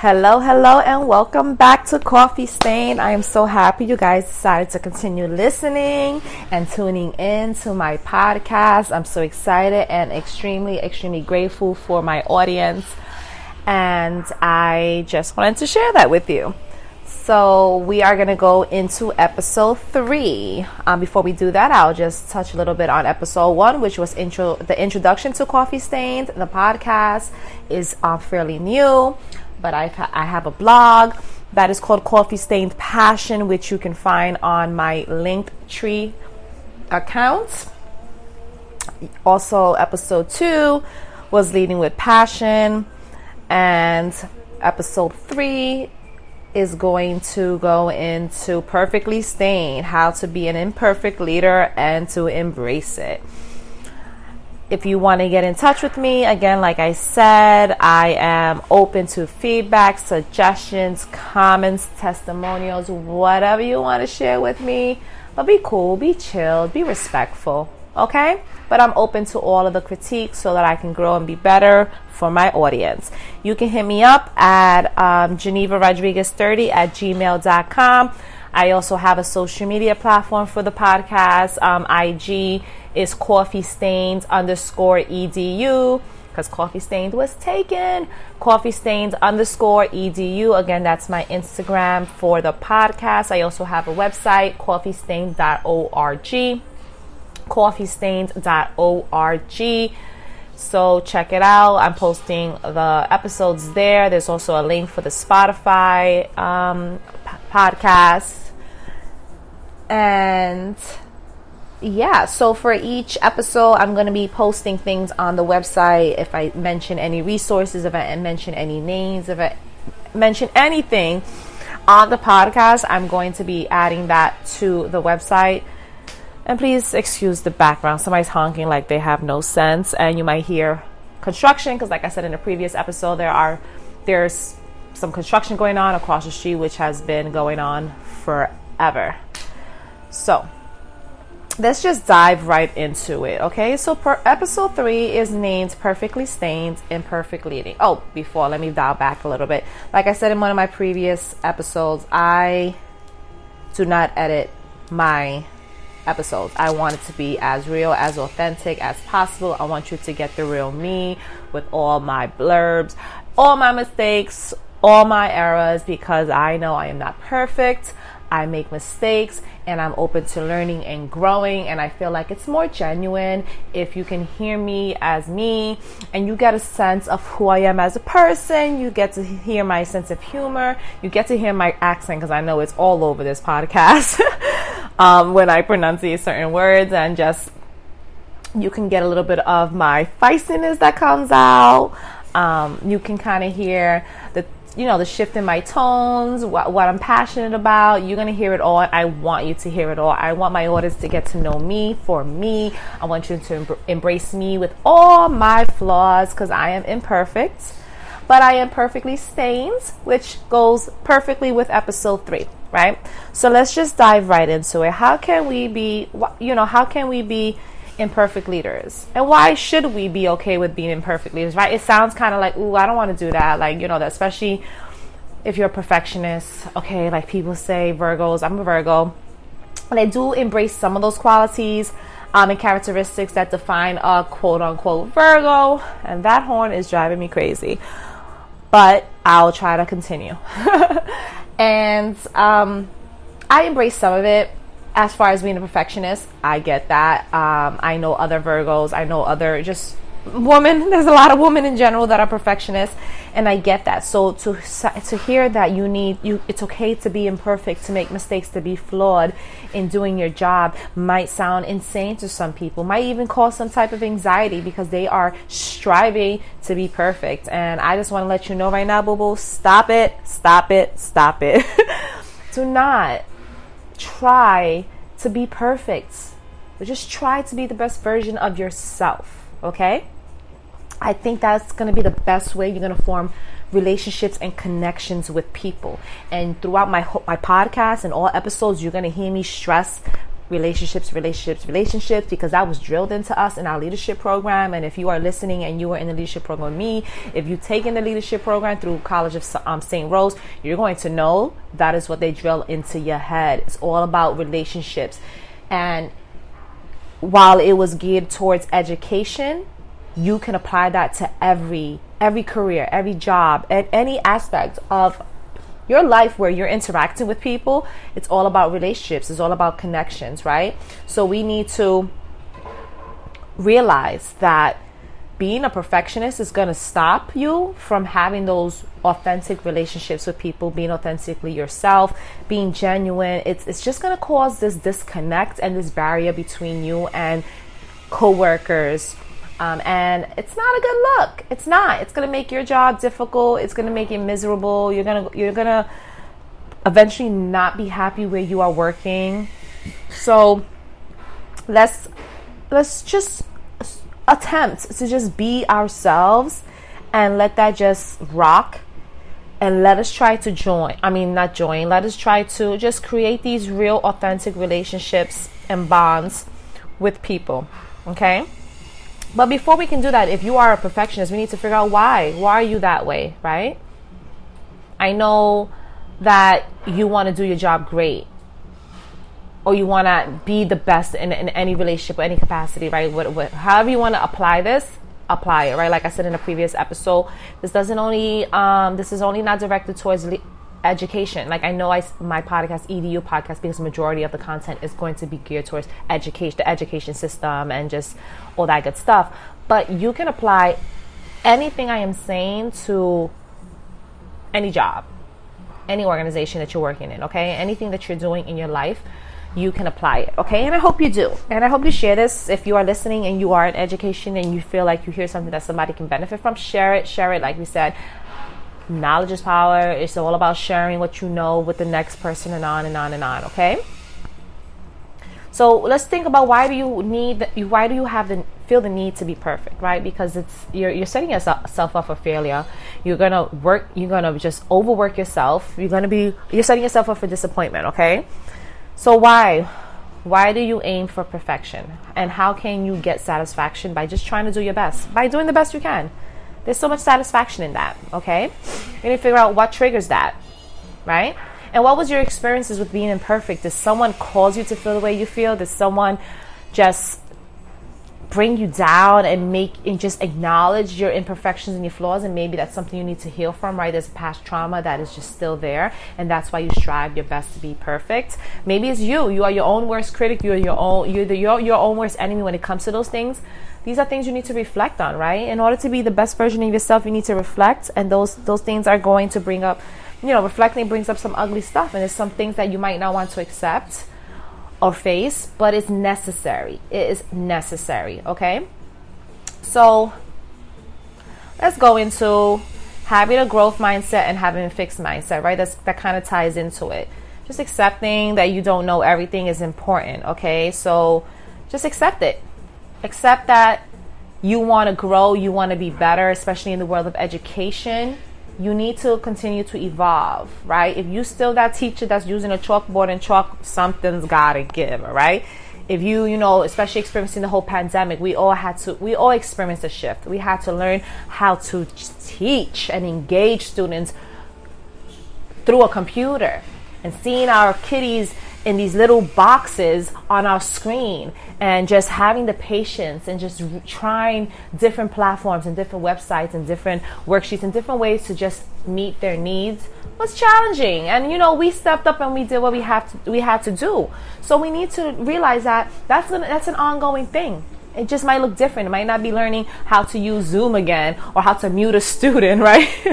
Hello, hello, and welcome back to Coffee Stain. I am so happy you guys decided to continue listening and tuning in to my podcast. I'm so excited and extremely, extremely grateful for my audience. And I just wanted to share that with you. So, we are going to go into episode three. Um, before we do that, I'll just touch a little bit on episode one, which was intro the introduction to Coffee Stained. The podcast is uh, fairly new but I've ha- I have a blog that is called Coffee Stained Passion, which you can find on my Linktree account. Also, episode two was Leading with Passion, and episode three is going to go into Perfectly Stained how to be an imperfect leader and to embrace it if you want to get in touch with me, again, like I said, I am open to feedback, suggestions, comments, testimonials, whatever you want to share with me. But be cool, be chill, be respectful, okay? But I'm open to all of the critiques so that I can grow and be better for my audience. You can hit me up at um, Geneva Rodriguez 30 at gmail.com. I also have a social media platform for the podcast, um, IG is coffee stains underscore edu because coffee stained was taken. Coffee stained underscore edu again that's my instagram for the podcast. I also have a website coffeestained.org coffeestained.org so check it out. I'm posting the episodes there. There's also a link for the spotify um, p- podcast and yeah, so for each episode, I'm going to be posting things on the website. If I mention any resources, if I mention any names, if I mention anything on the podcast, I'm going to be adding that to the website. And please excuse the background. Somebody's honking like they have no sense, and you might hear construction because, like I said in a previous episode, there are there's some construction going on across the street, which has been going on forever. So let's just dive right into it. Okay, so per episode three is named Perfectly Stained Imperfect Leading. Oh, before, let me dial back a little bit. Like I said in one of my previous episodes, I do not edit my episodes. I want it to be as real, as authentic as possible. I want you to get the real me with all my blurbs, all my mistakes, all my errors, because I know I am not perfect. I make mistakes and I'm open to learning and growing. And I feel like it's more genuine if you can hear me as me and you get a sense of who I am as a person. You get to hear my sense of humor. You get to hear my accent because I know it's all over this podcast um, when I pronunciate certain words and just you can get a little bit of my feistiness that comes out. Um, you can kind of hear the you know, the shift in my tones, what, what I'm passionate about. You're going to hear it all. I want you to hear it all. I want my audience to get to know me for me. I want you to em- embrace me with all my flaws because I am imperfect, but I am perfectly stained, which goes perfectly with episode three, right? So let's just dive right into it. How can we be, you know, how can we be imperfect leaders. And why should we be okay with being imperfect leaders, right? It sounds kind of like, ooh, I don't want to do that. Like, you know, that especially if you're a perfectionist. Okay, like people say Virgos, I'm a Virgo. And I do embrace some of those qualities um, and characteristics that define a quote unquote Virgo. And that horn is driving me crazy. But I'll try to continue. and um, I embrace some of it as far as being a perfectionist, I get that. Um, I know other Virgos. I know other just women. There's a lot of women in general that are perfectionists, and I get that. So to to hear that you need you, it's okay to be imperfect, to make mistakes, to be flawed in doing your job might sound insane to some people. Might even cause some type of anxiety because they are striving to be perfect. And I just want to let you know right now, boo boo, stop it, stop it, stop it. Do not try to be perfect, just try to be the best version of yourself, okay? I think that's going to be the best way you're going to form relationships and connections with people. And throughout my my podcast and all episodes, you're going to hear me stress relationships, relationships, relationships, because that was drilled into us in our leadership program. And if you are listening and you are in the leadership program me, if you've taken the leadership program through College of um, St. Rose, you're going to know that is what they drill into your head. It's all about relationships. And while it was geared towards education, you can apply that to every every career, every job, and any aspect of your life where you're interacting with people, it's all about relationships, it's all about connections, right? So we need to realize that being a perfectionist is going to stop you from having those authentic relationships with people, being authentically yourself, being genuine. It's it's just going to cause this disconnect and this barrier between you and coworkers, um, and it's not a good look. It's not. It's gonna make your job difficult. It's gonna make it miserable. You're gonna you're gonna eventually not be happy where you are working. So let's let's just attempt to just be ourselves and let that just rock and let us try to join. I mean, not join. Let us try to just create these real authentic relationships and bonds with people. Okay? But before we can do that, if you are a perfectionist, we need to figure out why. Why are you that way, right? I know that you want to do your job great or you want to be the best in, in any relationship or any capacity, right? What, what, however you want to apply this, apply it, right? Like I said in a previous episode, this doesn't only, um, this is only not directed towards le- education. Like I know I my podcast EDU podcast because the majority of the content is going to be geared towards education, the education system, and just all that good stuff. But you can apply anything I am saying to any job, any organization that you're working in. Okay, anything that you're doing in your life. You can apply it, okay? And I hope you do. And I hope you share this. If you are listening and you are in education and you feel like you hear something that somebody can benefit from, share it. Share it, like we said knowledge is power. It's all about sharing what you know with the next person and on and on and on, okay? So let's think about why do you need why do you have the feel the need to be perfect, right? Because it's you're you're setting yourself up for failure. You're gonna work. You're gonna just overwork yourself. You're gonna be you're setting yourself up for disappointment. Okay. So why why do you aim for perfection? And how can you get satisfaction by just trying to do your best? By doing the best you can. There's so much satisfaction in that, okay? You need to figure out what triggers that, right? And what was your experiences with being imperfect? Did someone cause you to feel the way you feel? Did someone just bring you down and make and just acknowledge your imperfections and your flaws and maybe that's something you need to heal from right? There's past trauma that is just still there and that's why you strive your best to be perfect. Maybe it's you. You are your own worst critic. You're your own you're the, your, your own worst enemy when it comes to those things. These are things you need to reflect on, right? In order to be the best version of yourself, you need to reflect, and those those things are going to bring up, you know, reflecting brings up some ugly stuff, and there's some things that you might not want to accept or face, but it's necessary. It is necessary, okay? So let's go into having a growth mindset and having a fixed mindset, right? That's that kind of ties into it. Just accepting that you don't know everything is important, okay? So just accept it accept that you want to grow, you want to be better, especially in the world of education. You need to continue to evolve, right? If you still that teacher that's using a chalkboard and chalk, something's gotta give, right? If you, you know, especially experiencing the whole pandemic, we all had to, we all experienced a shift. We had to learn how to teach and engage students through a computer and seeing our kiddies in these little boxes on our screen and just having the patience and just trying different platforms and different websites and different worksheets and different ways to just meet their needs was challenging and you know we stepped up and we did what we have to we had to do so we need to realize that that's an, that's an ongoing thing it just might look different. It might not be learning how to use Zoom again or how to mute a student, right?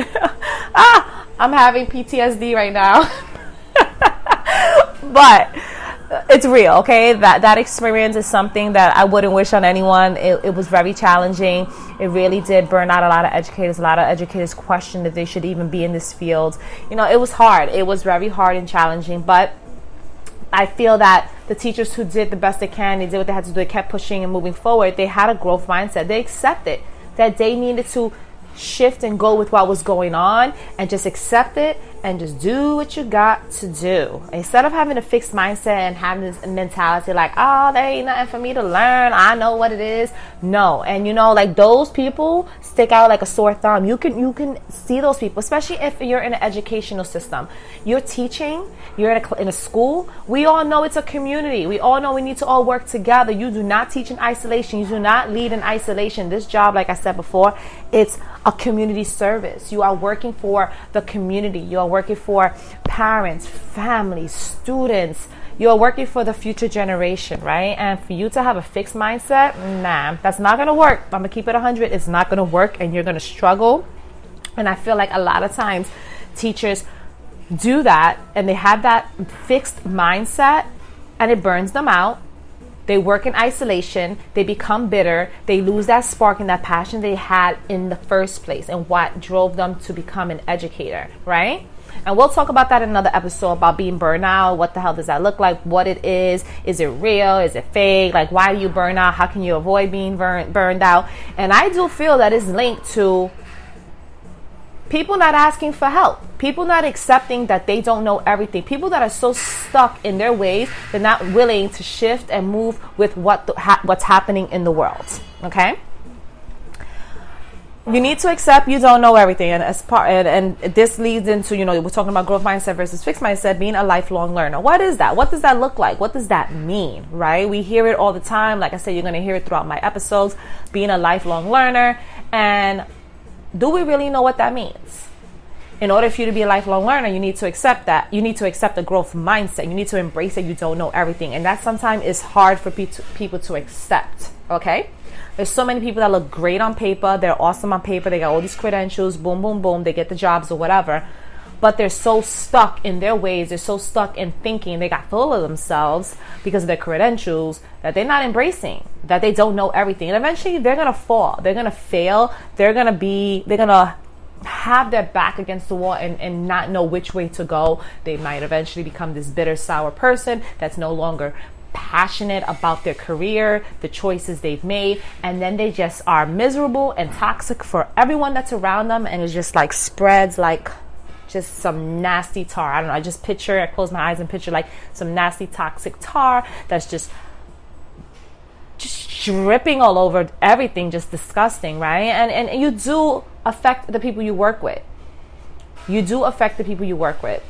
ah, I'm having PTSD right now. but it's real, okay? That that experience is something that I wouldn't wish on anyone. It, it, was very challenging. It really did burn out a lot of educators. A lot of educators questioned if they should even be in this field. You know, it was hard. It was very hard and challenging, but I feel that the teachers who did the best they can, they did what they had to do, they kept pushing and moving forward. They had a growth mindset. They accepted that they needed to shift and go with what was going on and just accept it and just do what you got to do. Instead of having a fixed mindset and having this mentality like, oh, there ain't nothing for me to learn. I know what it is. No. And you know, like those people stick out like a sore thumb. You can, you can see those people, especially if you're in an educational system. You're teaching, you're in a, in a school. We all know it's a community. We all know we need to all work together. You do not teach in isolation. You do not lead in isolation. This job, like I said before, it's a community service. You are working for the community. You are working for parents, families, students. You are working for the future generation, right? And for you to have a fixed mindset, nah, that's not to work. I'm to keep it 100. It's not to work and you're to struggle. And I feel like a lot of times teachers do that and they have that fixed mindset and it burns them out they work in isolation, they become bitter, they lose that spark and that passion they had in the first place and what drove them to become an educator, right? And we'll talk about that in another episode about being burnout. What the hell does that look like? What it is? Is it real? Is it fake? Like, why do you burn out? How can you avoid being burn, burned out? And I do feel that is linked to people not asking for help people not accepting that they don't know everything people that are so stuck in their ways they're not willing to shift and move with what the, ha- what's happening in the world okay you need to accept you don't know everything and as part and, and this leads into you know we're talking about growth mindset versus fixed mindset being a lifelong learner what is that what does that look like what does that mean right we hear it all the time like i said you're going to hear it throughout my episodes being a lifelong learner and do we really know what that means? In order for you to be a lifelong learner, you need to accept that. You need to accept the growth mindset. You need to embrace that you don't know everything. And that sometimes is hard for people to accept. Okay? There's so many people that look great on paper. They're awesome on paper. They got all these credentials. Boom, boom, boom. They get the jobs or whatever. But they're so stuck in their ways. They're so stuck in thinking. They got full of themselves because of their credentials that they're not embracing that they don't know everything. And eventually they're to fall. They're to fail. They're to be, they're to have their back against the wall and, and not know which way to go. They might eventually become this bitter, sour person that's no longer passionate about their career, the choices they've made, and then they just are miserable and toxic for everyone that's around them, and it just like spreads like just some nasty tar. I don't know. I just picture, I close my eyes and picture like some nasty toxic tar that's just just dripping all over everything, just disgusting, right? And and you do affect the people you work with. You do affect the people you work with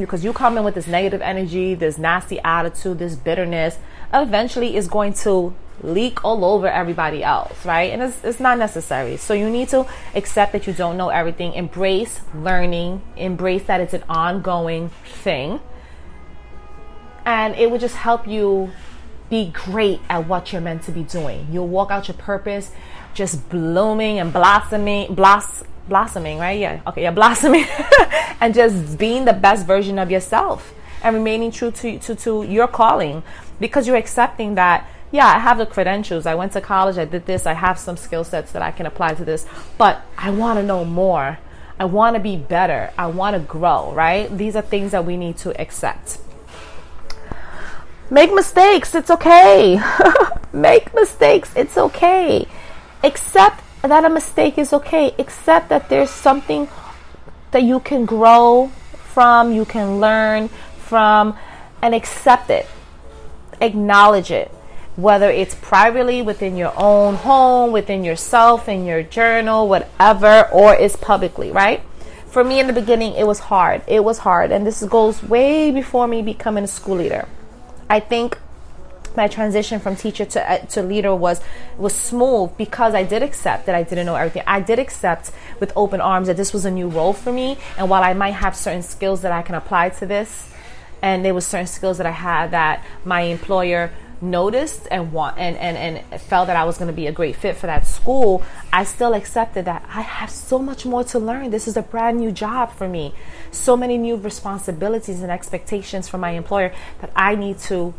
because you come in with this negative energy, this nasty attitude, this bitterness, eventually is going to leak all over everybody else, right? And it's, it's not necessary. So you need to accept that you don't know everything, embrace learning, embrace that it's an ongoing thing. And it will just help you be great at what you're meant to be doing. You'll walk out your purpose just blooming and blossoming, bloss, blossoming, right? Yeah. Okay. Yeah. Blossoming and just being the best version of yourself and remaining true to, to, to your calling because you're accepting that, yeah, I have the credentials. I went to college. I did this. I have some skill sets that I can apply to this, but I want to know more. I want to be better. I want to grow, right? These are things that we need to accept. Make mistakes, it's okay. Make mistakes, it's okay. Accept that a mistake is okay. Accept that there's something that you can grow from, you can learn from, and accept it. Acknowledge it. Whether it's privately within your own home, within yourself, in your journal, whatever, or it's publicly, right? For me in the beginning, it was hard. It was hard. And this goes way before me becoming a school leader. I think my transition from teacher to uh, to leader was was smooth because I did accept that I didn't know everything. I did accept with open arms that this was a new role for me, and while I might have certain skills that I can apply to this, and there was certain skills that I had that my employer noticed and want and, and, and felt that I was going to be a great fit for that school, I still accepted that I have so much more to learn. This is a brand new job for me. So many new responsibilities and expectations from my employer that I need to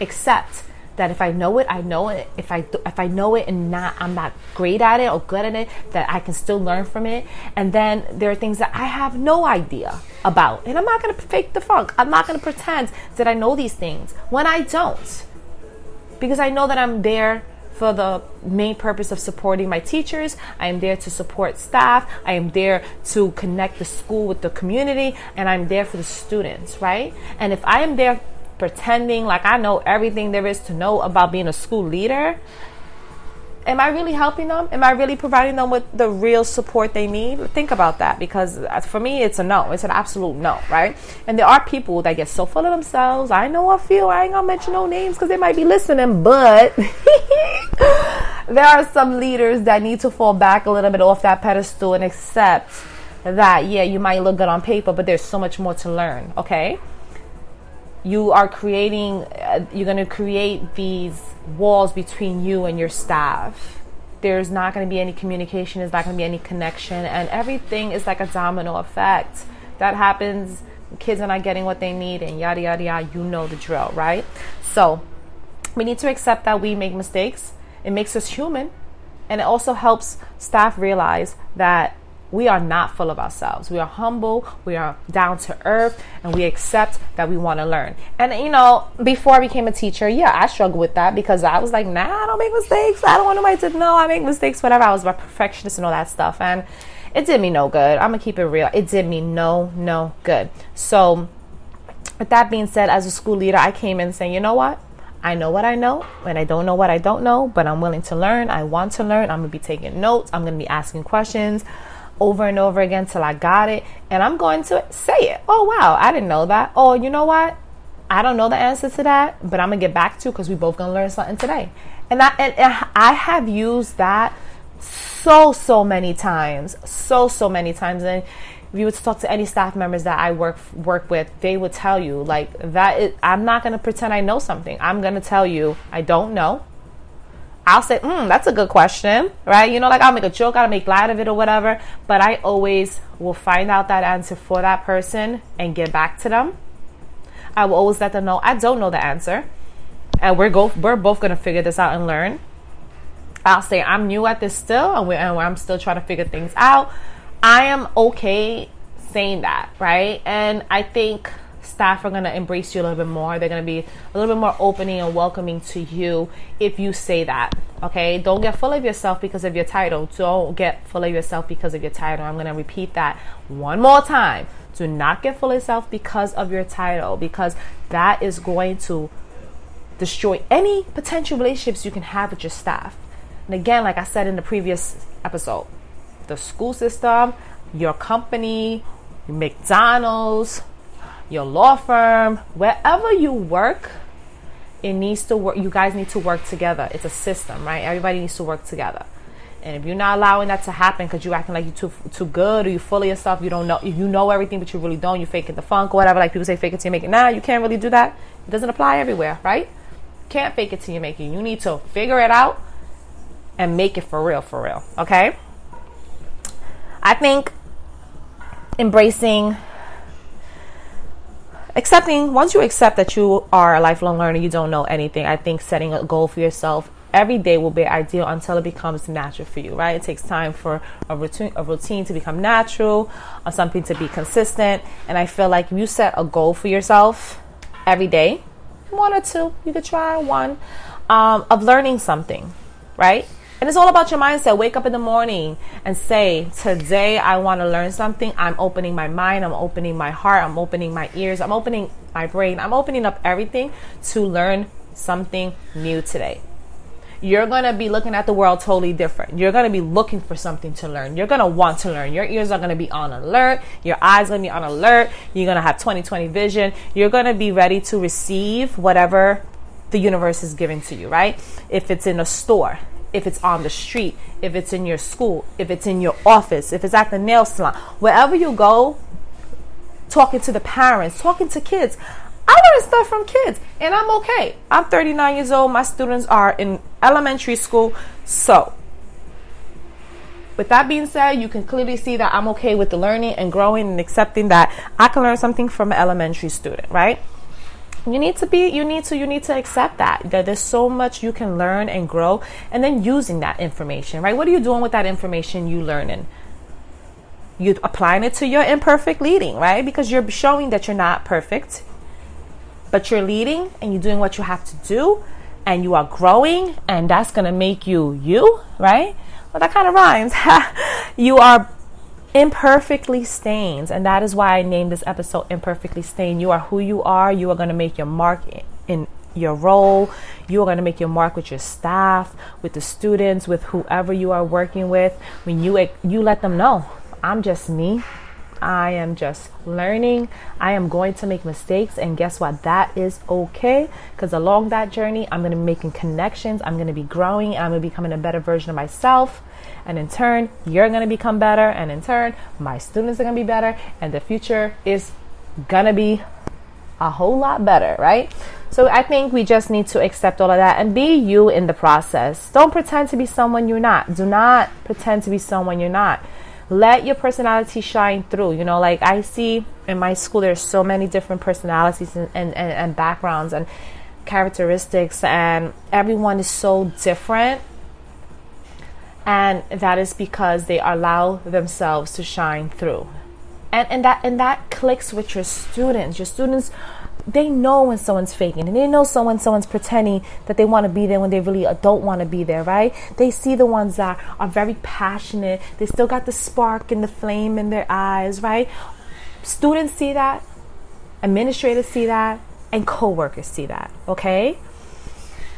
accept that if I know it, I know it. If I if I know it and not I'm not great at it or good at it, that I can still learn from it. And then there are things that I have no idea about, and I'm not going to fake the funk. I'm not going to pretend that I know these things when I don't because I know that I'm there for the main purpose of supporting my teachers. I am there to support staff. I am there to connect the school with the community, and I'm there for the students, right? And if I am there pretending like I know everything there is to know about being a school leader, am I really helping them? Am I really providing them with the real support they need? Think about that because uh, for me, it's a no. It's an absolute no, right? And there are people that get so full of themselves. I know I feel I ain't gonna mention no names because they might be listening, but there are some leaders that need to fall back a little bit off that pedestal and accept that, yeah, you might look good on paper, but there's so much more to learn, okay? You are creating uh, you're going to create these walls between you and your staff. There's not going to be any communication there's not going to be any connection and everything is like a domino effect. That happens kids are not getting what they need and yada yada yada you know the drill right? So we need to accept that we make mistakes. It makes us human and it also helps staff realize that we are not full of ourselves. We are humble, we are down to earth, and we accept that we want to learn. And you know, before I became a teacher, yeah, I struggled with that because I was like, nah, I don't make mistakes. I don't want nobody to know I make mistakes, whatever. I was a perfectionist and all that stuff. And it did me no good. I'm gonna keep it real. It did me no, no good. So, with that being said, as a school leader, I came in saying, you know what? I know what I know, and I don't know what I don't know, but I'm willing to learn. I want to learn. I'm gonna be taking notes. I'm gonna be asking questions over and over again till I got it. And I'm going to say it. Oh, wow, I didn't know that. Oh, you know what? I don't know the answer to that, but I'm gonna get back to because we both gonna learn something today. And I and, and I have used that so so many times, so so many times. And if you would talk to any staff members that I work work with, they would tell you like that. Is, I'm not gonna pretend I know something. I'm gonna tell you I don't know. I'll say, hmm, that's a good question, right? You know, like I'll make a joke, I'll make light of it or whatever, but I always will find out that answer for that person and get back to them. I will always let them know I don't know the answer, and we're go we're both gonna figure this out and learn. I'll say I'm new at this still, and, we- and I'm still trying to figure things out. I am okay saying that, right? And I think staff are going to embrace you a little bit more. They're going to be a little bit more opening and welcoming to you if you say that. Okay. Don't get full of yourself because of your title. Don't get full of yourself because of your title. I'm going to repeat that one more time. Do not get full of yourself because of your title because that is going to destroy any potential relationships you can have with your staff. And again, like I said in the previous episode, the school system, your company, McDonald's, your law firm, wherever you work, it needs to work. You guys need to work together. It's a system, right? Everybody needs to work together. And if you're not allowing that to happen because you're acting like you're too too good or you're full of yourself, you don't know you know everything, but you really don't. You're faking the funk or whatever. Like people say, fake it till you make it. Nah, you can't really do that. It doesn't apply everywhere, right? Can't fake it till you make it. You need to figure it out and make it for real, for real. Okay. I think embracing accepting once you accept that you are a lifelong learner you don't know anything i think setting a goal for yourself every day will be ideal until it becomes natural for you right? It takes time for a routine a routine to become natural or something to be consistent. And i feel like if you set a goal for yourself every day one or two you could try one um, of learning something right and it's all about your mindset. Wake up in the morning and say, Today I want to learn something. I'm opening my mind. I'm opening my heart. I'm opening my ears. I'm opening my brain. I'm opening up everything to learn something new today. You're going to be looking at the world totally different. You're going to be looking for something to learn. You're going to want to learn. Your ears are going to be on alert. Your eyes are going to be on alert. You're going to have 2020 vision. You're going to be ready to receive whatever the universe is giving to you, right? If it's in a store, if it's on the street, if it's in your school, if it's in your office, if it's at the nail salon, wherever you go, talking to the parents, talking to kids. I learn stuff from kids and I'm okay. I'm 39 years old. My students are in elementary school. So, with that being said, you can clearly see that I'm okay with the learning and growing and accepting that I can learn something from an elementary student, right? You need to be you need to you need to accept that that there's so much you can learn and grow and then using that information right what are you doing with that information you learning you applying it to your imperfect leading right because you're showing that you're not perfect but you're leading and you're doing what you have to do and you are growing and that's going to make you you, right? Well, that kind of rhymes. you are imperfectly stains and that is why I named this episode imperfectly stained. You are who you are. You are going to make your mark in your role. You are going to make your mark with your staff, with the students, with whoever you are working with. When you you let them know, I'm just me. I am just learning. I am going to make mistakes. And guess what? That is okay. Because along that journey, I'm going to be making connections. I'm going to be growing. I'm going to be becoming a better version of myself. And in turn, you're going to become better. And in turn, my students are going to be better. And the future is going to be a whole lot better, right? So I think we just need to accept all of that and be you in the process. Don't pretend to be someone you're not. Do not pretend to be someone you're not let your personality shine through. You know, like I see in my school, there's so many different personalities and, and, and, and backgrounds and characteristics, and everyone is so different. And that is because they allow themselves to shine through. And, and that and that clicks with your students. Your students they know when someone's faking and they know someone someone's pretending that they want to be there when they really don't want to be there right? They see the ones that are very passionate they still got the spark and the flame in their eyes right? Students see that administrators see that and co-workers see that okay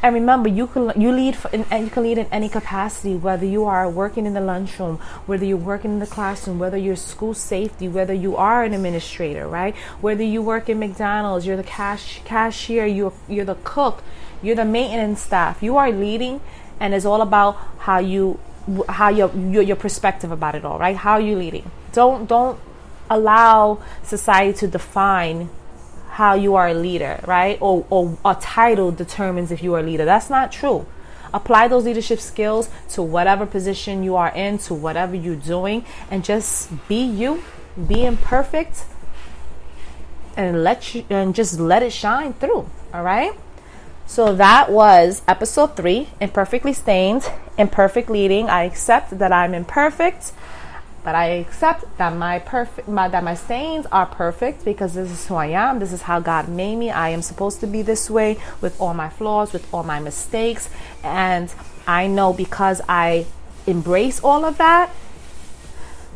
and remember, you can you lead in, you can lead in any capacity, whether you are working in the lunchroom, whether you're working in the classroom, whether you're school safety, whether you are an administrator, right? Whether you work in McDonald's, you're the cash cashier, you're you're the cook, you're the maintenance staff. You are leading, and it's all about how you how your your, your perspective about it all, right? How are you leading? Don't don't allow society to define how you are a leader, right? Or, or a title determines if you are a leader. That's not true. Apply those leadership skills to whatever position you are in, to whatever you're doing, and just be you, be imperfect, and let you and just let it shine through. All right. So that was episode three, imperfectly stained, imperfect leading. I accept that I'm imperfect. But I accept that my perfect my, that my stains are perfect because this is who I am. This is how God made me. I am supposed to be this way with all my flaws, with all my mistakes, and I know because I embrace all of that,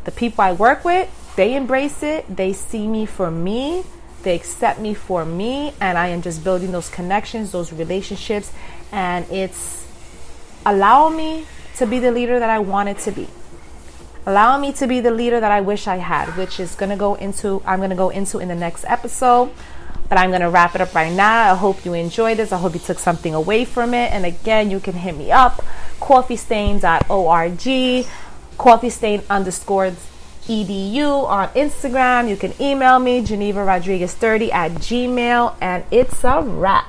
the people I work with, they embrace it. They see me for me. They accept me for me, and I am just building those connections, those relationships, and it's allowing me to be the leader that I wanted to be allow me to be the leader that I wish I had, which is going to go into I'm going to go into in the next episode. But I'm going to wrap it up right now. I hope you enjoyed this. I hope you took something away from it. And again, you can hit me up, coffeestain.org, coffeestain underscore edu on Instagram. You can email me, Geneva Rodriguez 30 at gmail. And it's a wrap.